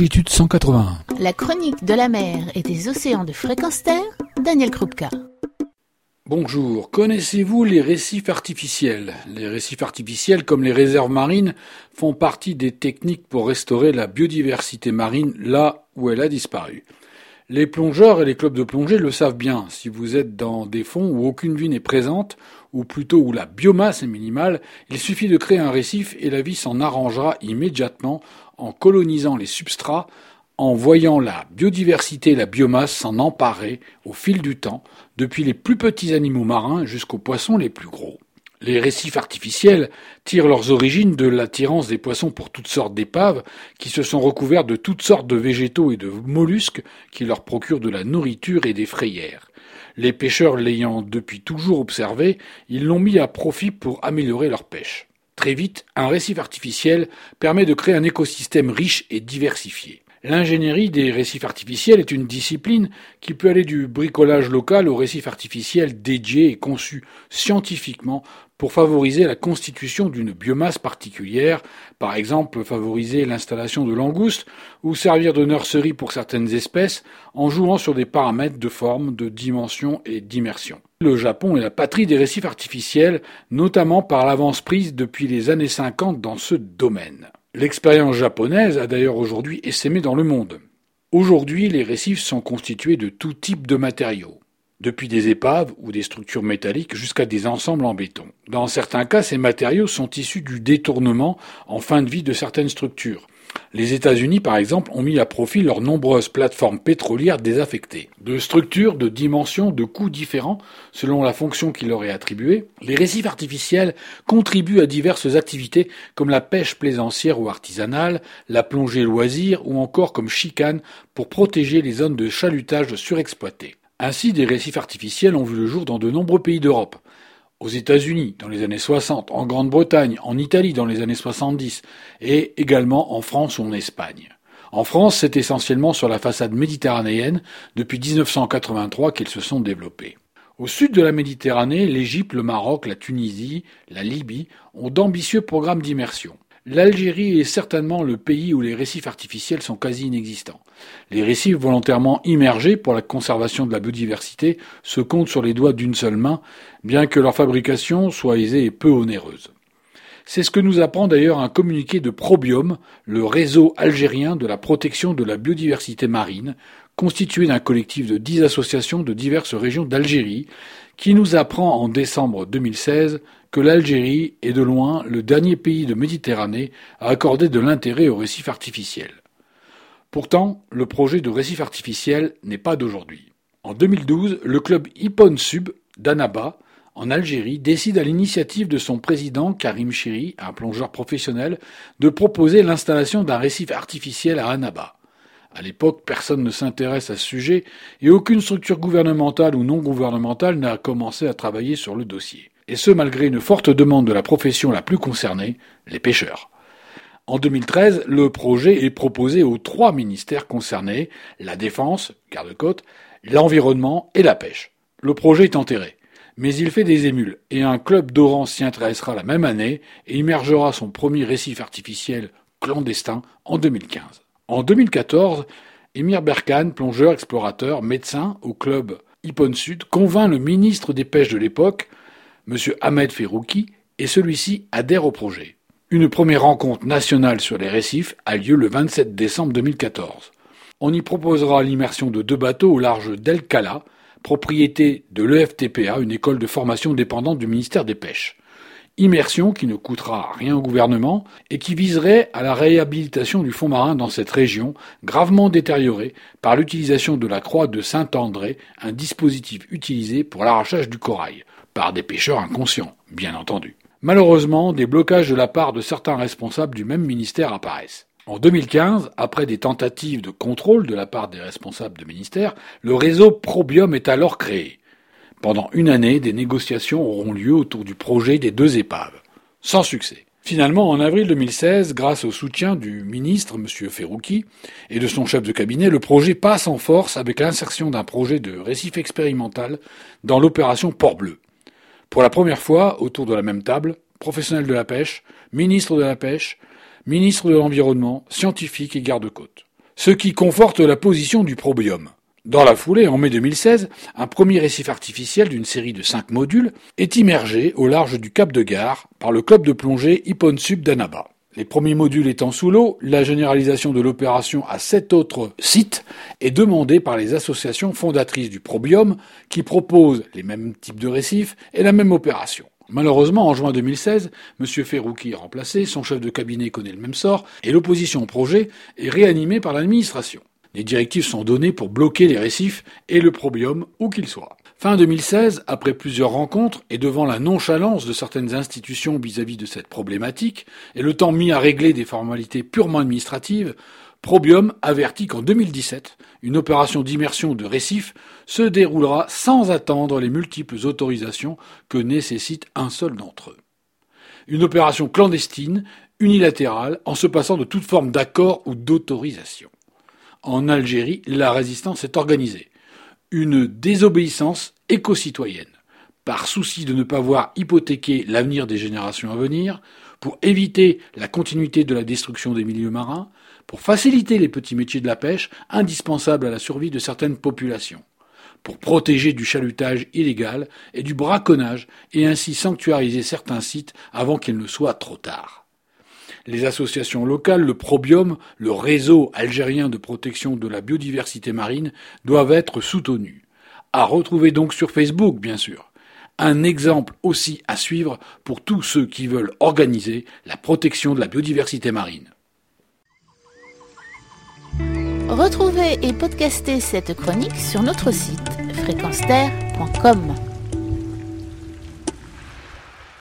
longitude 181. La chronique de la mer et des océans de fréquence terre, Daniel Krupka. Bonjour, connaissez-vous les récifs artificiels? Les récifs artificiels, comme les réserves marines, font partie des techniques pour restaurer la biodiversité marine là où elle a disparu. Les plongeurs et les clubs de plongée le savent bien. Si vous êtes dans des fonds où aucune vie n'est présente, ou plutôt où la biomasse est minimale, il suffit de créer un récif et la vie s'en arrangera immédiatement en colonisant les substrats, en voyant la biodiversité et la biomasse s'en emparer au fil du temps, depuis les plus petits animaux marins jusqu'aux poissons les plus gros. Les récifs artificiels tirent leurs origines de l'attirance des poissons pour toutes sortes d'épaves qui se sont recouverts de toutes sortes de végétaux et de mollusques qui leur procurent de la nourriture et des frayères. Les pêcheurs l'ayant depuis toujours observé, ils l'ont mis à profit pour améliorer leur pêche. Très vite, un récif artificiel permet de créer un écosystème riche et diversifié. L'ingénierie des récifs artificiels est une discipline qui peut aller du bricolage local au récif artificiel dédié et conçu scientifiquement pour favoriser la constitution d'une biomasse particulière, par exemple favoriser l'installation de langoustes ou servir de nurserie pour certaines espèces en jouant sur des paramètres de forme, de dimension et d'immersion. Le Japon est la patrie des récifs artificiels, notamment par l'avance prise depuis les années 50 dans ce domaine. L'expérience japonaise a d'ailleurs aujourd'hui essaimé dans le monde. Aujourd'hui, les récifs sont constitués de tout type de matériaux depuis des épaves ou des structures métalliques jusqu'à des ensembles en béton. Dans certains cas, ces matériaux sont issus du détournement en fin de vie de certaines structures. Les États-Unis, par exemple, ont mis à profit leurs nombreuses plateformes pétrolières désaffectées. De structures, de dimensions, de coûts différents, selon la fonction qui leur est attribuée, les récifs artificiels contribuent à diverses activités comme la pêche plaisancière ou artisanale, la plongée loisir ou encore comme chicane pour protéger les zones de chalutage surexploitées. Ainsi, des récifs artificiels ont vu le jour dans de nombreux pays d'Europe. Aux États-Unis dans les années 60, en Grande-Bretagne, en Italie dans les années 70 et également en France ou en Espagne. En France, c'est essentiellement sur la façade méditerranéenne depuis 1983 qu'ils se sont développés. Au sud de la Méditerranée, l'Égypte, le Maroc, la Tunisie, la Libye ont d'ambitieux programmes d'immersion. L'Algérie est certainement le pays où les récifs artificiels sont quasi inexistants. Les récifs volontairement immergés pour la conservation de la biodiversité se comptent sur les doigts d'une seule main, bien que leur fabrication soit aisée et peu onéreuse. C'est ce que nous apprend d'ailleurs un communiqué de Probium, le réseau algérien de la protection de la biodiversité marine, constitué d'un collectif de dix associations de diverses régions d'Algérie, qui nous apprend en décembre 2016 que l'Algérie est de loin le dernier pays de Méditerranée à accorder de l'intérêt au récif artificiel. Pourtant, le projet de récif artificiel n'est pas d'aujourd'hui. En 2012, le club Ipon Sub d'Annaba, en Algérie, décide à l'initiative de son président Karim Chiri, un plongeur professionnel, de proposer l'installation d'un récif artificiel à Annaba. À l'époque, personne ne s'intéresse à ce sujet et aucune structure gouvernementale ou non gouvernementale n'a commencé à travailler sur le dossier. Et ce, malgré une forte demande de la profession la plus concernée, les pêcheurs. En 2013, le projet est proposé aux trois ministères concernés, la Défense, garde-côte, l'Environnement et la Pêche. Le projet est enterré. Mais il fait des émules, et un club d'Oran s'y intéressera la même année et immergera son premier récif artificiel clandestin en 2015. En 2014, Emir Berkan, plongeur, explorateur, médecin au club Ipon Sud, convainc le ministre des Pêches de l'époque, M. Ahmed Ferrouki, et celui-ci adhère au projet. Une première rencontre nationale sur les récifs a lieu le 27 décembre 2014. On y proposera l'immersion de deux bateaux au large d'El Kala, propriété de l'EFTPA, une école de formation dépendante du ministère des Pêches immersion qui ne coûtera rien au gouvernement et qui viserait à la réhabilitation du fond marin dans cette région gravement détériorée par l'utilisation de la croix de Saint-André, un dispositif utilisé pour l'arrachage du corail, par des pêcheurs inconscients, bien entendu. Malheureusement, des blocages de la part de certains responsables du même ministère apparaissent. En 2015, après des tentatives de contrôle de la part des responsables de ministère, le réseau Probium est alors créé. Pendant une année, des négociations auront lieu autour du projet des deux épaves. Sans succès. Finalement, en avril 2016, grâce au soutien du ministre, M. Ferrouki, et de son chef de cabinet, le projet passe en force avec l'insertion d'un projet de récif expérimental dans l'opération Port-Bleu. Pour la première fois, autour de la même table, professionnels de la pêche, ministre de la pêche, ministre de l'environnement, scientifiques et garde-côtes. ce qui conforte la position du probium. Dans la foulée, en mai 2016, un premier récif artificiel d'une série de cinq modules est immergé au large du Cap de Gare par le club de plongée Hipponsub d'Anaba. Les premiers modules étant sous l'eau, la généralisation de l'opération à sept autres sites est demandée par les associations fondatrices du Probium qui proposent les mêmes types de récifs et la même opération. Malheureusement, en juin 2016, M. Ferrouki est remplacé, son chef de cabinet connaît le même sort, et l'opposition au projet est réanimée par l'administration. Les directives sont données pour bloquer les récifs et le probium où qu'il soit. Fin 2016, après plusieurs rencontres et devant la nonchalance de certaines institutions vis-à-vis de cette problématique et le temps mis à régler des formalités purement administratives, Probium avertit qu'en 2017, une opération d'immersion de récifs se déroulera sans attendre les multiples autorisations que nécessite un seul d'entre eux. Une opération clandestine, unilatérale, en se passant de toute forme d'accord ou d'autorisation. En Algérie, la résistance est organisée. Une désobéissance éco-citoyenne. Par souci de ne pas voir hypothéquer l'avenir des générations à venir, pour éviter la continuité de la destruction des milieux marins, pour faciliter les petits métiers de la pêche indispensables à la survie de certaines populations, pour protéger du chalutage illégal et du braconnage et ainsi sanctuariser certains sites avant qu'il ne soit trop tard les associations locales, le Probium, le réseau algérien de protection de la biodiversité marine doivent être soutenus. À retrouver donc sur Facebook, bien sûr. Un exemple aussi à suivre pour tous ceux qui veulent organiser la protection de la biodiversité marine. Retrouvez et podcastez cette chronique sur notre site fréquenceterre.com.